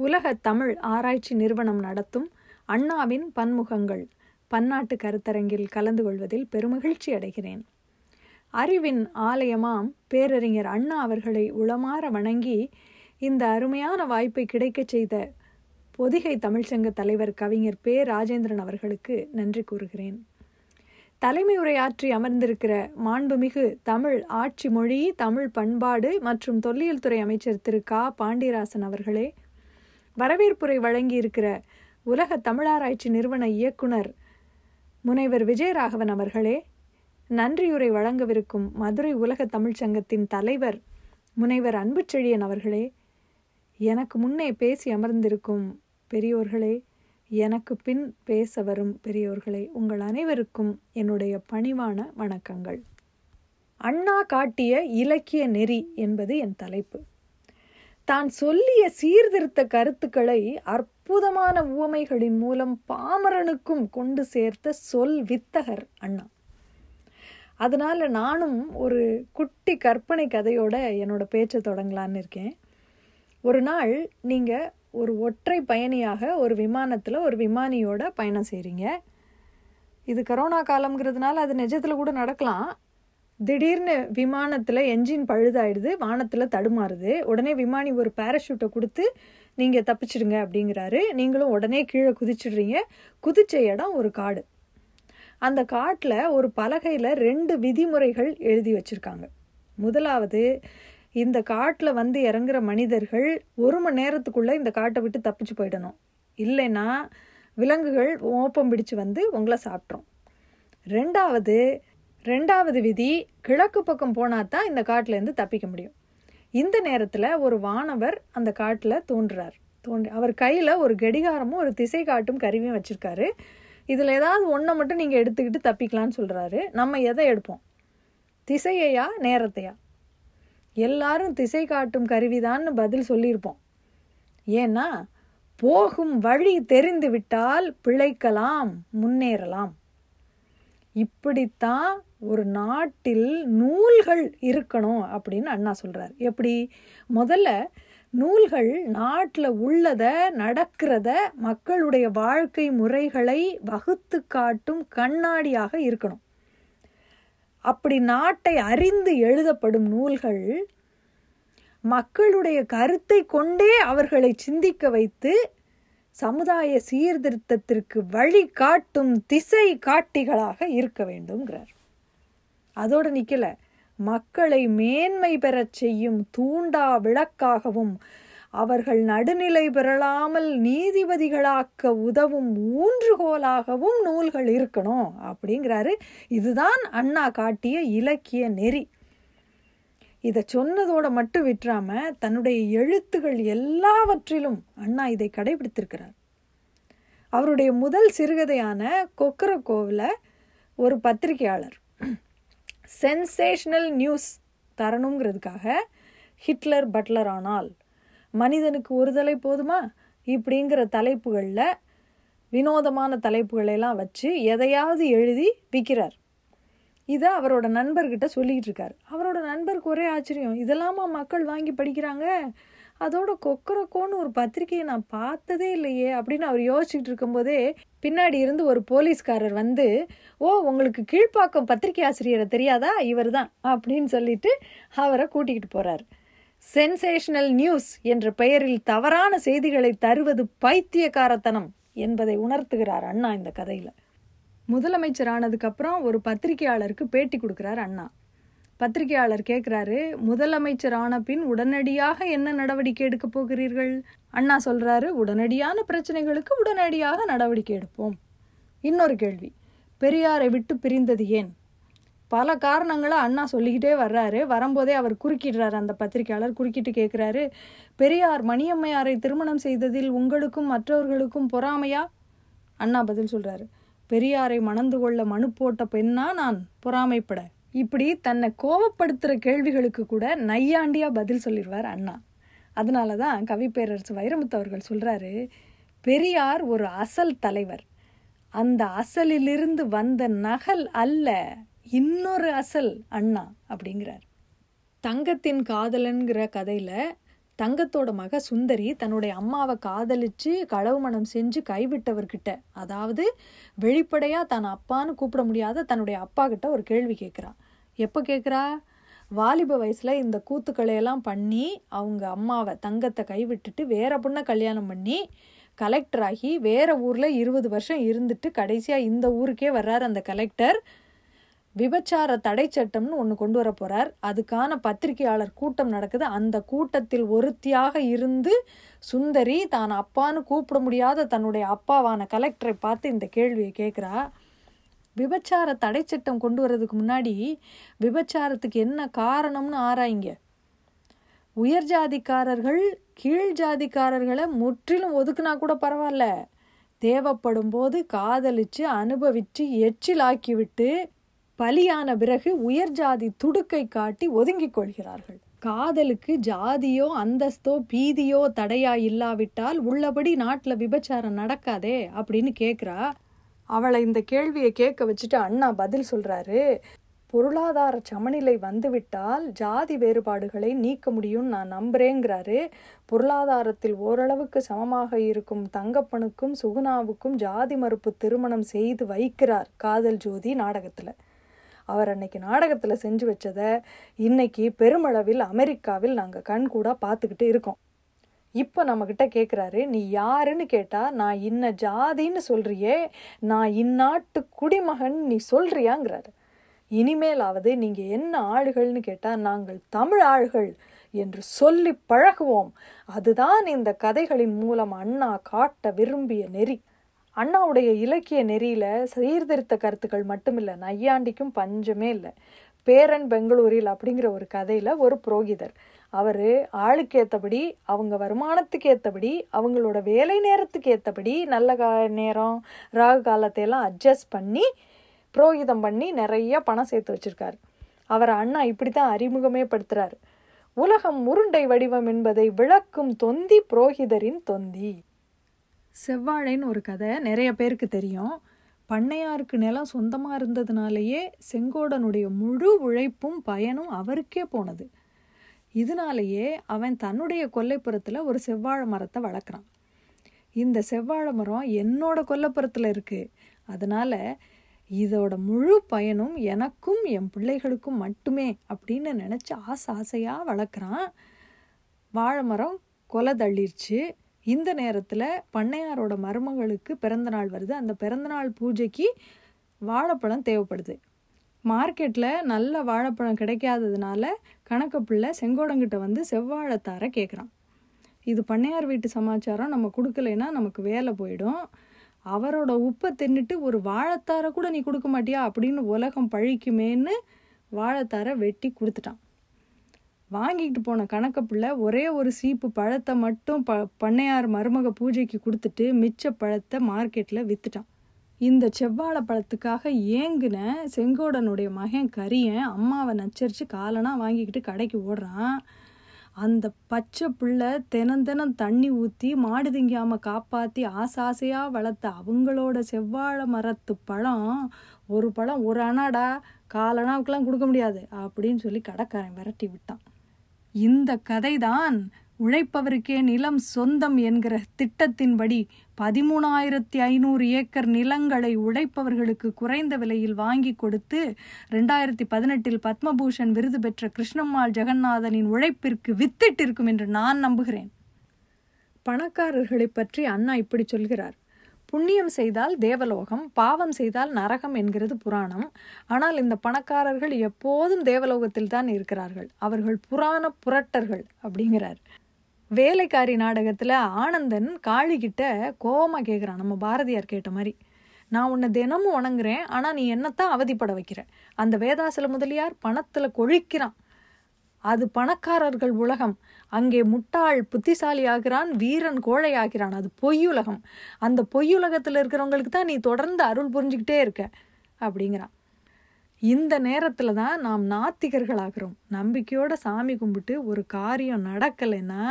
உலக தமிழ் ஆராய்ச்சி நிறுவனம் நடத்தும் அண்ணாவின் பன்முகங்கள் பன்னாட்டு கருத்தரங்கில் கலந்து கொள்வதில் பெருமகிழ்ச்சி அடைகிறேன். அறிவின் ஆலயமாம் பேரறிஞர் அண்ணா அவர்களை உளமாற வணங்கி இந்த அருமையான வாய்ப்பை கிடைக்கச் செய்த பொதிகை தமிழ்ச்சங்க தலைவர் கவிஞர் பே. ராஜேந்திரன் அவர்களுக்கு நன்றி கூறுகிறேன். தலைமை உரையாற்றி அமர்ந்திருக்கிற மாண்புமிகு தமிழ் ஆட்சி மொழி தமிழ் பண்பாடு மற்றும் தொல்லியல் துறை அமைச்சர் திரு. கா. பாண்டியராசன் அவர்களே வரவேற்புரை வழங்கியிருக்கிற உலக தமிழாராய்ச்சி நிறுவன இயக்குனர் முனைவர் விஜயராகவன் அவர்களே நன்றியுரை வழங்கவிருக்கும் மதுரை உலக தமிழ்ச்சங்கத்தின் தலைவர் முனைவர் அன்புச்செழியன் அவர்களே எனக்கு முன்னே பேசி அமர்ந்திருக்கும் பெரியோர்களே எனக்கு பின் பேச வரும் பெரியோர்களே உங்கள் அனைவருக்கும் என்னுடைய பணிவான வணக்கங்கள். அண்ணா காட்டிய இலக்கிய நெறி என்பது என் தலைப்பு. தான் சொல்லிய சீர்திருத்த கருத்துக்களை அற்புதமான உவமைகளின் மூலம் பாமரனுக்கும் கொண்டு சேர்த்த சொல் வித்தகர் அண்ணா. அதனால நானும் ஒரு குட்டி கற்பனை கதையோட என்னோட பேச்சை தொடங்கலான்னு இருக்கேன். ஒரு நாள் நீங்கள் ஒரு ஒற்றை பயணியாக ஒரு விமானத்தில் ஒரு விமானியோட பயணம் செய்கிறீங்க இது கரோனா காலம்ங்கிறதுனால அது நிஜத்தில் கூட நடக்கலாம். திடீர்னு விமானத்தில் என்ஜின் பழுதாயிடுது வானத்தில் தடுமாறுது. உடனே விமானி ஒரு பேராஷூட்டை கொடுத்து நீங்கள் தப்பிச்சிடுங்க அப்படிங்கிறாரு. நீங்களும் உடனே கீழே குதிச்சிடுறீங்க. குதிச்ச இடம் ஒரு காடு. அந்த காட்டில் ஒரு பலகையில் ரெண்டு விதிமுறைகள் எழுதி வச்சுருக்காங்க. முதலாவது இந்த காட்டில் வந்து இறங்குற மனிதர்கள் ஒரு மணி நேரத்துக்குள்ளே இந்த காட்டை விட்டு தப்பிச்சு போயிடணும். இல்லைன்னா விலங்குகள் ஓப்பம் பிடிச்சு வந்து உங்களை சாப்பிட்றோம் ரெண்டாவது ரெண்டாவது விதி கிழக்கு பக்கம் போனால் தான் இந்த காட்டிலேருந்து தப்பிக்க முடியும். இந்த நேரத்தில் ஒரு வானவர் அந்த காட்டில் தோன்றுறார். தோன்றி அவர் கையில் ஒரு கடிகாரமும் ஒரு திசை காட்டும் கருவியும் வச்சுருக்காரு. இதில் ஏதாவது ஒன்றை மட்டும் நீங்கள் எடுத்துக்கிட்டு தப்பிக்கலான்னு சொல்கிறாரு நம்ம எதை எடுப்போம்? திசையையா நேரத்தையா? எல்லாரும் திசை காட்டும் கருவிதான்னு பதில் சொல்லியிருப்போம். ஏன்னா போகும் வழி தெரிந்து விட்டால் பிழைக்கலாம் முன்னேறலாம். இப்படித்தான் ஒரு நாட்டில் நூல்கள் இருக்கணும் அப்படின்னு அண்ணா சொல்கிறார் எப்படி? முதல்ல நூல்கள் நாட்டில் உள்ளத நடக்கிறத மக்களுடைய வாழ்க்கை முறைகளை வகுத்து காட்டும் கண்ணாடியாக இருக்கணும். அப்படி நாட்டை அறிந்து எழுதப்படும் நூல்கள் மக்களுடைய கருத்தை கொண்டே அவர்களை சிந்திக்க வைத்து சமுதாய சீர்திருத்தத்திற்கு வழி காட்டும் திசை காட்டிகளாக இருக்க வேண்டும்ங்கிறார். அதோடு நிற்கல மக்களை மேன்மை பெறச் செய்யும் தூண்டா விளக்காகவும் அவர்கள் நடுநிலை பெறலாமல் நீதிபதிகளாக்க உதவும் ஊன்றுகோலாகவும் நூல்கள் இருக்கணும் அப்படிங்கிறாரு. இதுதான் அண்ணா காட்டிய இலக்கிய நெறி. இதை சொன்னதோடு மட்டும் விட்டுறாமல் தன்னுடைய எழுத்துகள் எல்லாவற்றிலும் அண்ணா இதை கடைபிடித்திருக்கிறார். அவருடைய முதல் சிறுகதையான கொக்கரக்கோவில் ஒரு பத்திரிகையாளர் சென்சேஷனல் நியூஸ் தரணுங்கிறதுக்காக ஹிட்லர் பட்லர் ஆனால் மனிதனுக்கு ஒரு தலை போதுமா? இப்படிங்கிற தலைப்புகளில் வினோதமான தலைப்புகளெல்லாம் வச்சு எதையாவது எழுதி விற்கிறார் இதை அவரோட நண்பர்கிட்ட சொல்லிக்கிட்டு இருக்கார். அவரோட நண்பருக்கு ஒரே ஆச்சரியம். இதெல்லாமா மக்கள் வாங்கி படிக்கிறாங்க? அதோட கொக்கரக்கோன்னு ஒரு பத்திரிகையை நான் பார்த்ததே இல்லையே அப்படின்னு அவர் யோசிச்சுக்கிட்டு இருக்கும்போதே பின்னாடி இருந்து ஒரு போலீஸ்காரர் வந்து ஓ உங்களுக்கு கீழ்ப்பாக்கம் பத்திரிகை ஆசிரியரை தெரியாதா? இவர் தான் அப்படின்னு சொல்லிட்டு அவரை கூட்டிகிட்டு போகிறார் சென்சேஷனல் நியூஸ் என்ற பெயரில் தவறான செய்திகளை தருவது பைத்தியக்காரத்தனம் என்பதை உணர்த்துகிறார் அண்ணா இந்த கதையில். முதலமைச்சர் ஆனதுக்கப்புறம் ஒரு பத்திரிகையாளருக்கு பேட்டி கொடுக்குறார் அண்ணா. பத்திரிகையாளர் கேட்குறாரு முதலமைச்சர் ஆன பின் உடனடியாக என்ன நடவடிக்கை எடுக்க போகிறீர்கள்? அண்ணா சொல்கிறாரு உடனடியான பிரச்சனைகளுக்கு உடனடியாக நடவடிக்கை எடுப்போம். இன்னொரு கேள்வி பெரியாரை விட்டு பிரிந்தது ஏன்? பல காரணங்களை அண்ணா சொல்லிக்கிட்டே வர்றாரு. வரும்போதே அவர் குறுக்கிடுறாரு அந்த பத்திரிகையாளர் குறுக்கிட்டு கேட்குறாரு பெரியார் மணியம்மையாரை திருமணம் செய்ததில் உங்களுக்கும் மற்றவர்களுக்கும் பொறாமையா? அண்ணா பதில் சொல்கிறாரு பெரியாரை மணந்து கொள்ள மனு போட்ட பெண்ணா நான் பொறாமைப்பட. இப்படி தன்னை கோபப்படுத்துகிற கேள்விகளுக்கு கூட நையாண்டியா பதில் சொல்லிடுவார் அண்ணா. அதனால தான் கவி பேரரசு வைரமுத்து அவர்கள் சொல்கிறாரு பெரியார் ஒரு அசல் தலைவர். அந்த அசலிலிருந்து வந்த நகல் அல்ல இன்னொரு அசல் அண்ணா அப்படிங்கிறார். தங்கத்தின் காதலன்கிற கதையில் தங்கத்தோட மக சுந்தரி தன்னுடைய அம்மாவை காதலிச்சு களவு மனம் செஞ்சு கைவிட்டவர்கிட்ட அதாவது வெளிப்படையாக தன் அப்பான்னு கூப்பிட முடியாத தன்னுடைய அப்பா கிட்ட ஒரு கேள்வி கேட்குறா எப்போ கேட்குறா வாலிப வயசில் இந்த கூத்துக்களை எல்லாம் பண்ணி அவங்க அம்மாவை தங்கத்தை கைவிட்டுட்டு வேற பொண்ணை கல்யாணம் பண்ணி கலெக்டர் ஆகி வேற ஊரில் இருபது வருஷம் இருந்துட்டு கடைசியாக இந்த ஊருக்கே வர்றார் அந்த கலெக்டர் விபச்சார தடை சட்டம்னு ஒன்று கொண்டு வர போகிறார் அதுக்கான பத்திரிகையாளர் கூட்டம் நடக்குது. அந்த கூட்டத்தில் ஒருத்தியாக இருந்து சுந்தரி தான் அப்பான்னு கூப்பிட முடியாத தன்னுடைய அப்பாவான கலெக்டரை பார்த்து இந்த கேள்வியை கேட்குறா விபச்சார தடை சட்டம் கொண்டு வர்றதுக்கு முன்னாடி விபச்சாரத்துக்கு என்ன காரணம்னு ஆராய்ங்க. உயர் ஜாதிக்காரர்கள் கீழ் ஜாதிக்காரர்களை முற்றிலும் ஒதுக்குனா கூட பரவாயில்ல. தேவைப்படும் போது காதலிச்சு அனுபவிச்சு எச்சிலாக்கி பலியான பிறகு உயர் ஜாதி துடுக்கை காட்டி ஒதுங்கிக் கொள்கிறார்கள். காதலுக்கு ஜாதியோ அந்தஸ்தோ பீதியோ தடையா இல்லாவிட்டால் உள்ளபடி நாட்டில் விபச்சாரம் நடக்காதே அப்படின்னு கேட்குறா அவளை இந்த கேள்வியை கேட்க வச்சுட்டு அண்ணா பதில் சொல்கிறாரு பொருளாதார சமநிலை வந்துவிட்டால் ஜாதி வேறுபாடுகளை நீக்க முடியும்னு நான் நம்புறேங்கிறாரு. பொருளாதாரத்தில் ஓரளவுக்கு சமமாக இருக்கும் தங்கப்பனுக்கும் சுகுணாவுக்கும் ஜாதி மறுப்பு திருமணம் செய்து வைக்கிறார் காதல் ஜோதி நாடகத்தில். அவர் அன்னைக்கு நாடகத்தில் செஞ்சு வச்சதை இன்னைக்கு பெருமளவில் அமெரிக்காவில் நாங்கள் கண் கூட பார்த்துக்கிட்டு இருக்கோம். இப்போ நம்மக்கிட்ட கேட்குறாரு நீ யாருன்னு கேட்டால் நான் இன்ன ஜாதின்னு சொல்கிறியே நான் இந்நாட்டு குடிமகன் நீ சொல்கிறியாங்கிறாரு இனிமேலாவது நீங்கள் என்ன ஆளுகள்னு கேட்டால் நாங்கள் தமிழ் ஆளுகள் என்று சொல்லி பழகுவோம். அதுதான் இந்த கதைகளின் மூலம் அண்ணா காட்ட விரும்பிய நெறி. அண்ணாவுடைய இலக்கிய நெறியில் சீர்திருத்த கருத்துக்கள் மட்டுமில்லை நையாண்டிக்கும் பஞ்சமே இல்லை. பேரன் பெங்களூரில் அப்படிங்கிற ஒரு கதையில் ஒரு புரோகிதர். அவர் ஆளுக்கு ஏற்றபடி அவங்க வருமானத்துக்கு ஏற்றபடி அவங்களோட வேலை நேரத்துக்கு ஏற்றபடி நல்ல கா நேரம் ராகு காலத்தையெல்லாம் அட்ஜஸ்ட் பண்ணி புரோகிதம் பண்ணி நிறைய பணம் சேர்த்து வச்சிருக்காரு. அவரை அண்ணா இப்படி தான் அறிமுகமே படுத்துறாரு. உலகம் உருண்டை வடிவம் என்பதை விளக்கும் தொந்தி புரோகிதரின் தொந்தி. செவ்வாழைன்னு ஒரு கதை நிறைய பேருக்கு தெரியும். பண்ணையாருக்கு நிலம் சொந்தமாக இருந்ததுனாலேயே செங்கோடனுடைய முழு உழைப்பும் பயனும் அவருக்கே போனது. இதனாலேயே அவன் தன்னுடைய கொல்லைப்புறத்தில் ஒரு செவ்வாழை மரத்தை வளர்க்குறான். இந்த செவ்வாழை மரம் என்னோட கொல்லைப்புறத்தில் இருக்குது அதனால் இதோட முழு பயனும் எனக்கும் என் பிள்ளைகளுக்கும் மட்டுமே அப்படின்னு நினச்சி ஆசை ஆசையாக வளர்க்குறான். வாழை மரம் கொலை தள்ளிருச்சு. இந்த நேரத்தில் பண்ணையாரோட மருமகளுக்கு பிறந்தநாள் வருது. அந்த பிறந்தநாள் பூஜைக்கு வாழைப்பழம் தேவைப்படுது. மார்க்கெட்டில் நல்ல வாழைப்பழம் கிடைக்காததுனால கணக்கு பிள்ளை செங்கோடங்கிட்ட வந்து செவ்வாழைத்தார கேட்குறான் இது பண்ணையார் வீட்டு சமாச்சாரம். நம்ம கொடுக்கலைன்னா நமக்கு வேலை போயிடும். அவரோட உப்பை தின்னுட்டு ஒரு வாழைத்தாரை கூட நீ கொடுக்க மாட்டியா? அப்படின்னு உலகம் பழிக்குமேன்னு வாழைத்தாரை வெட்டி கொடுத்துட்டான். வாங்கிட்டு போன கணக்கப்புள்ள பிள்ளை ஒரே ஒரு சீப்பு பழத்தை மட்டும் ப பண்ணையார் மருமக பூஜைக்கு கொடுத்துட்டு மிச்ச பழத்தை மார்க்கெட்டில் விற்றுட்டான் இந்த செவ்வாழை பழத்துக்காக ஏங்கின செங்கோடனுடைய மகன் கரியன் அம்மாவை நச்சரித்து காலனா வாங்கிக்கிட்டு கடைக்கு ஓடுறான். அந்த பச்சை பிள்ளை தினம் தினம் தண்ணி ஊற்றி மாடு திங்காமல் காப்பாற்றி ஆசை ஆசையாக வளர்த்த அவங்களோட செவ்வாழை மரத்து பழம் ஒரு பழம் ஒரு அணாடா காலனாவுக்கெல்லாம் கொடுக்க முடியாது அப்படின்னு சொல்லி கடைக்காரன் விரட்டி விட்டான். இந்த கதைதான் உழைப்பவருக்கே நிலம் சொந்தம் என்கிற திட்டத்தின்படி பதிமூணாயிரத்தி ஐநூறு ஏக்கர் நிலங்களை உழைப்பவர்களுக்கு குறைந்த விலையில் வாங்கி கொடுத்து ரெண்டாயிரத்தி பதினெட்டில் பத்மபூஷன் விருது பெற்ற கிருஷ்ணம்மாள் ஜெகநாதனின் உழைப்பிற்கு வித்திட்டிருக்கும் என்று நான் நம்புகிறேன். பணக்காரர்களை பற்றி அண்ணா இப்படி சொல்கிறார். புண்ணியம் செய்தால் தேவலோகம் பாவம் செய்தால் நரகம் என்கிறது புராணம். ஆனால் இந்த பணக்காரர்கள் எப்போதும் தேவலோகத்தில் தான் இருக்கிறார்கள். அவர்கள் புராண புரட்டர்கள் அப்படிங்கிறார். வேலைக்காரி நாடகத்தில் ஆனந்தன் காளிகிட்ட கோபமாக கேட்குறான் நம்ம பாரதியார் கேட்ட மாதிரி நான் உன்னை தினமும் வணங்குறேன் ஆனால் நீ என்னத்தான் அவதிப்பட வைக்கிற? அந்த வேதாசல முதலியார் பணத்தில் கொழிக்கிறான். அது பணக்காரர்கள் உலகம். அங்கே முட்டாள் புத்திசாலி ஆகிறான் வீரன் கோழை ஆகிறான் அது பொய்யுலகம். அந்த பொய்யுலகத்தில் இருக்கிறவங்களுக்கு தான் நீ தொடர்ந்து அருள் புரிஞ்சுக்கிட்டே இருக்க அப்படிங்கிறான். இந்த நேரத்தில் தான் நாம் நாத்திகர்கள் ஆகிறோம் நம்பிக்கையோட சாமி கும்பிட்டு ஒரு காரியம் நடக்கலைன்னா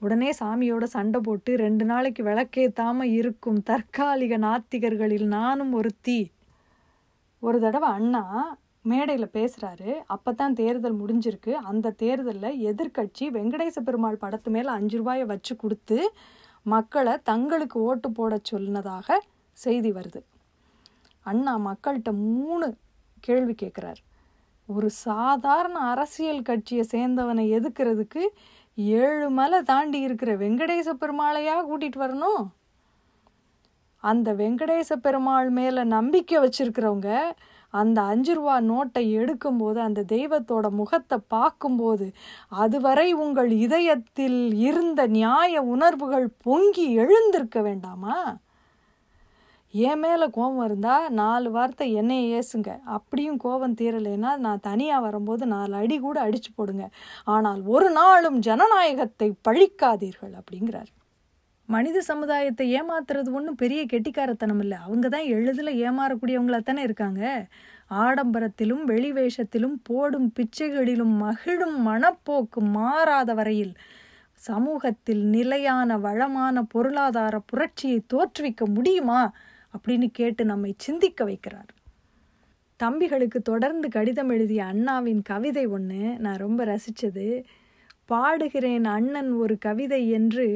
உடனே சாமியோட சண்டை போட்டு ரெண்டு நாளைக்கு விளக்கேத்தாமல் இருக்கும் தற்காலிக நாத்திகர்களில் நானும் ஒருத்தி ஒரு தடவை அண்ணா மேடையில் பேசுகிறாரு அப்போ தான் தேர்தல் முடிஞ்சிருக்கு. அந்த தேர்தலில் எதிர்க்கட்சி வெங்கடேச பெருமாள் படத்து மேலே அஞ்சு ரூபாயை வச்சு கொடுத்து மக்களை தங்களுக்கு ஓட்டு போட சொன்னதாக செய்தி வருது. அண்ணா மக்கள்கிட்ட மூணு கேள்வி கேட்குறாரு ஒரு சாதாரண அரசியல் கட்சியை சேர்ந்தவனை எதுக்கிறதுக்கு ஏழு மலை தாண்டி இருக்கிற வெங்கடேச பெருமாளையா கூட்டிகிட்டு வரணும்? அந்த வெங்கடேச பெருமாள் மேலே நம்பிக்கை வச்சுருக்கிறவங்க அந்த அஞ்சு ரூபா நோட்டை எடுக்கும்போது அந்த தெய்வத்தோட முகத்தை பார்க்கும்போது அதுவரை உங்கள் இதயத்தில் இருந்த நியாய உணர்வுகள் பொங்கி எழுந்திருக்க வேண்டாமா? என் மேலே கோபம் இருந்தால் நாலு வார்த்தை என்னையை ஏசுங்க. அப்படியும் கோபம் தீரலைன்னா நான் தனியாக வரும்போது நாலு அடி கூட அடிச்சு போடுங்க. ஆனால் ஒரு நாளும் ஜனநாயகத்தை பழிக்காதீர்கள் அப்படிங்கிறார். மனித சமுதாயத்தை ஏமாத்துறது ஒன்றும் பெரிய கெட்டிக்காரத்தனம் இல்லை. அவங்க தான் எழுதில் ஏமாறக்கூடியவங்களா தானே இருக்காங்க. ஆடம்பரத்திலும் வெளிவேஷத்திலும் போடும் பிச்சைகளிலும் மகிழும் மனப்போக்கு மாறாத வரையில் சமூகத்தில் நிலையான வளமான பொருளாதார புரட்சியை தோற்றுவிக்க முடியுமா? அப்படின்னு கேட்டு நம்மை சிந்திக்க வைக்கிறார். தம்பிகளுக்கு தொடர்ந்து கடிதம் எழுதிய அண்ணாவின் கவிதை ஒன்று நான் ரொம்ப ரசித்தது பாடுகிறேன் அண்ணன் ஒரு கவிதை என்று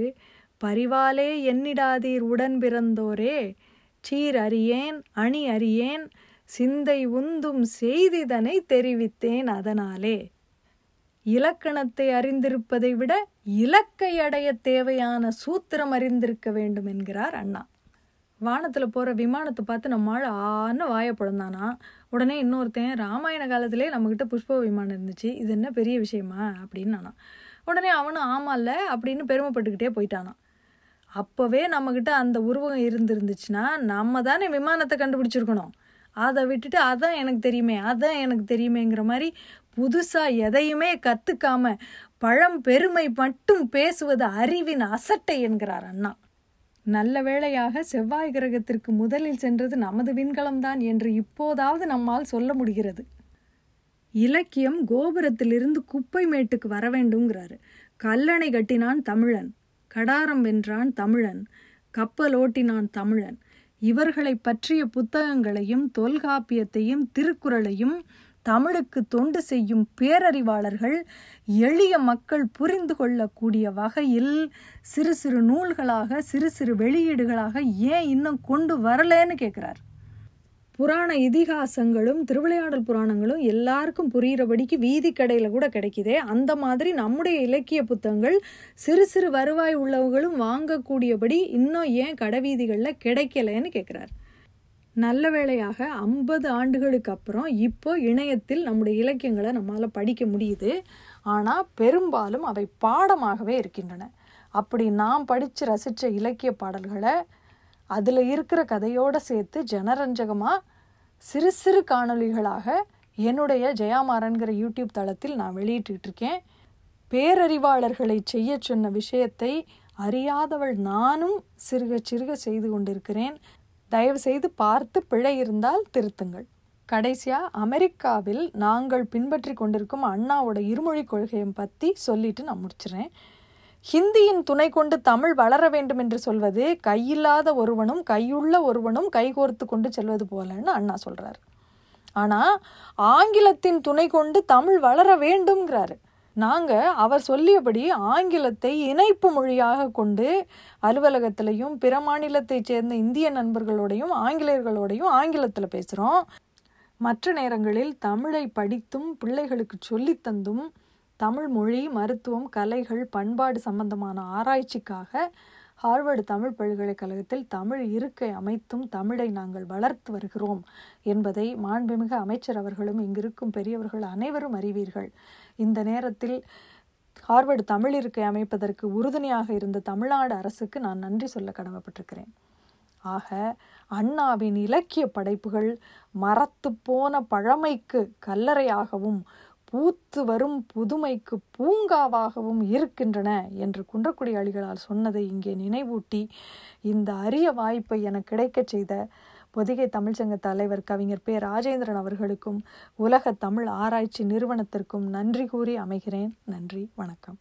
பரிவாலே எண்ணிடாதீர் உடன் பிறந்தோரே. சீர் அறியேன் அணி அறியேன் சிந்தை உந்தும் செய்திதனை தெரிவித்தேன் அதனாலே. இலக்கணத்தை அறிந்திருப்பதை விட இலக்கை அடைய தேவையான சூத்திரம் அறிந்திருக்க வேண்டும் என்கிறார் அண்ணா. வானத்தில் போகிற விமானத்தை பார்த்து நம்மால் ஆன்னு வாய பிறந்தானா உடனே இன்னொருத்தன் ராமாயண காலத்திலே நம்மக்கிட்ட புஷ்ப விமானம் இருந்துச்சு. இது என்ன பெரிய விஷயமா? அப்படின்னு நானா. உடனே அவனும் ஆமால்ல அப்படின்னு பெருமைப்பட்டுக்கிட்டே போயிட்டானான் அப்போவே நம்மக்கிட்ட அந்த உருவகம் இருந்துருந்துச்சுன்னா நம்ம தானே விமானத்தை கண்டுபிடிச்சிருக்கணும். அதை விட்டுட்டு அதான் எனக்கு தெரியுமே அதான் எனக்கு தெரியுமேங்கிற மாதிரி புதுசாக எதையுமே கற்றுக்காம பழம் பெருமை மட்டும் பேசுவது அறிவின் அசட்டை என்கிறார் அண்ணா. நல்ல வேளையாக செவ்வாய் கிரகத்திற்கு முதலில் சென்றது நமது விண்கலம்தான் என்று இப்போதாவது நம்மால் சொல்ல முடிகிறது. இலக்கியம் கோபுரத்திலிருந்து குப்பை மேட்டுக்கு வர வேண்டுங்கிறாரு கல்லணை கட்டினான் தமிழன். கடாரம் வென்றான் தமிழன் கப்பல் ஓட்டினான் தமிழன். இவர்களை பற்றிய புத்தகங்களையும் தொல்காப்பியத்தையும் திருக்குறளையும் தமிழுக்கு தொண்டு செய்யும் பேரறிவாளர்கள் எளிய மக்கள் புரிந்து கொள்ளக்கூடிய வகையில் சிறு சிறு நூல்களாக சிறு சிறு வெளியீடுகளாக ஏன் இன்னும் கொண்டு வரலன்னு கேட்குறார் புராண இதிகாசங்களும் திருவிளையாடல் புராணங்களும் எல்லாருக்கும் புரிகிறபடிக்கு வீதி கடையில் கூட கிடைக்குதே. அந்த மாதிரி நம்முடைய இலக்கிய புத்தகங்கள் சிறு சிறு வருவாய் உள்ளவங்களும் வாங்கக்கூடியபடி இன்னும் ஏன் கடை வீதிகளில் கிடைக்கலன்னு கேட்குறாரு நல்ல வேளையாக ஐம்பது ஆண்டுகளுக்கு அப்புறம் இப்போ இணையத்தில் நம்முடைய இலக்கியங்களை நம்மளால் படிக்க முடியுது. ஆனால் பெரும்பாலும் அவை பாடமாகவே இருக்கின்றன. அப்படி நாம் படித்து ரசித்த இலக்கிய பாடல்களை அதில் இருக்கிற கதையோடு சேர்த்து ஜனரஞ்சகமாக சிறு சிறு காணொளிகளாக என்னுடைய ஜெயாமாறன்கிற யூடியூப் தளத்தில் நான் வெளியிட்டு இருக்கேன் பேரறிவாளர்களை செய்ய சொன்ன விஷயத்தை அறியாதவள் நானும் சிறுக சிறுக செய்து கொண்டிருக்கிறேன். தயவுசெய்து பார்த்து பிழை இருந்தால் திருத்துங்கள். கடைசியாக அமெரிக்காவில் நாங்கள் பின்பற்றி கொண்டிருக்கும் அண்ணாவோட இருமொழி கொள்கையை பற்றி சொல்லிட்டு நான் முடிச்சிடுறேன். ஹிந்தியின் துணை கொண்டு தமிழ் வளர வேண்டும் என்று சொல்வது கையில்லாத ஒருவனும் கையுள்ள ஒருவனும் கைகோர்த்து கொண்டு செல்வது போலன்னு அண்ணா சொல்கிறார் ஆனால் ஆங்கிலத்தின் துணை கொண்டு தமிழ் வளர வேண்டும்ங்கிறாரு. நாங்கள் அவர் சொல்லியபடி ஆங்கிலத்தை இணைப்பு மொழியாக கொண்டு அலுவலகத்திலையும் பிற மாநிலத்தைச் சேர்ந்த இந்திய நண்பர்களோடையும் ஆங்கிலேயர்களோடையும் ஆங்கிலத்தில் பேசுகிறோம் மற்ற நேரங்களில் தமிழை படித்தும் பிள்ளைகளுக்கு சொல்லித்தந்தும் தமிழ் மொழி மருத்துவம் கலைகள் பண்பாடு சம்பந்தமான ஆராய்ச்சிக்காக ஹார்வர்டு தமிழ் பல்கலைக்கழகத்தில் தமிழ் இருக்கை அமைத்தும் தமிழை நாங்கள் வளர்த்து வருகிறோம் என்பதை மாண்புமிகு அமைச்சர் அவர்களும் இங்கிருக்கும் பெரியவர்கள் அனைவரும் அறிவீர்கள். இந்த நேரத்தில் ஹார்வர்டு தமிழ் இருக்கை அமைப்பதற்கு உறுதுணையாக இருந்த தமிழ்நாடு அரசுக்கு நான் நன்றி சொல்ல கடமைப்பட்டிருக்கிறேன். ஆக அண்ணாவின் இலக்கிய படைப்புகள் மரத்து போன பழமைக்கு கல்லறையாகவும் பூத்து வரும் புதுமைக்கு பூங்காவாகவும் இருக்கின்றன என்று குன்றக்குடி அழிகளால் சொன்னதை இங்கே நினைவூட்டி இந்த அரிய வாய்ப்பை எனக்கு கிடைக்கச் செய்த பொதிகை தமிழ்ச்சங்க தலைவர் கவிஞர் பே. ராஜேந்திரன் அவர்களுக்கும் உலக தமிழ் ஆராய்ச்சி நிறுவனத்திற்கும் நன்றி கூறி அமைகிறேன். நன்றி. வணக்கம்.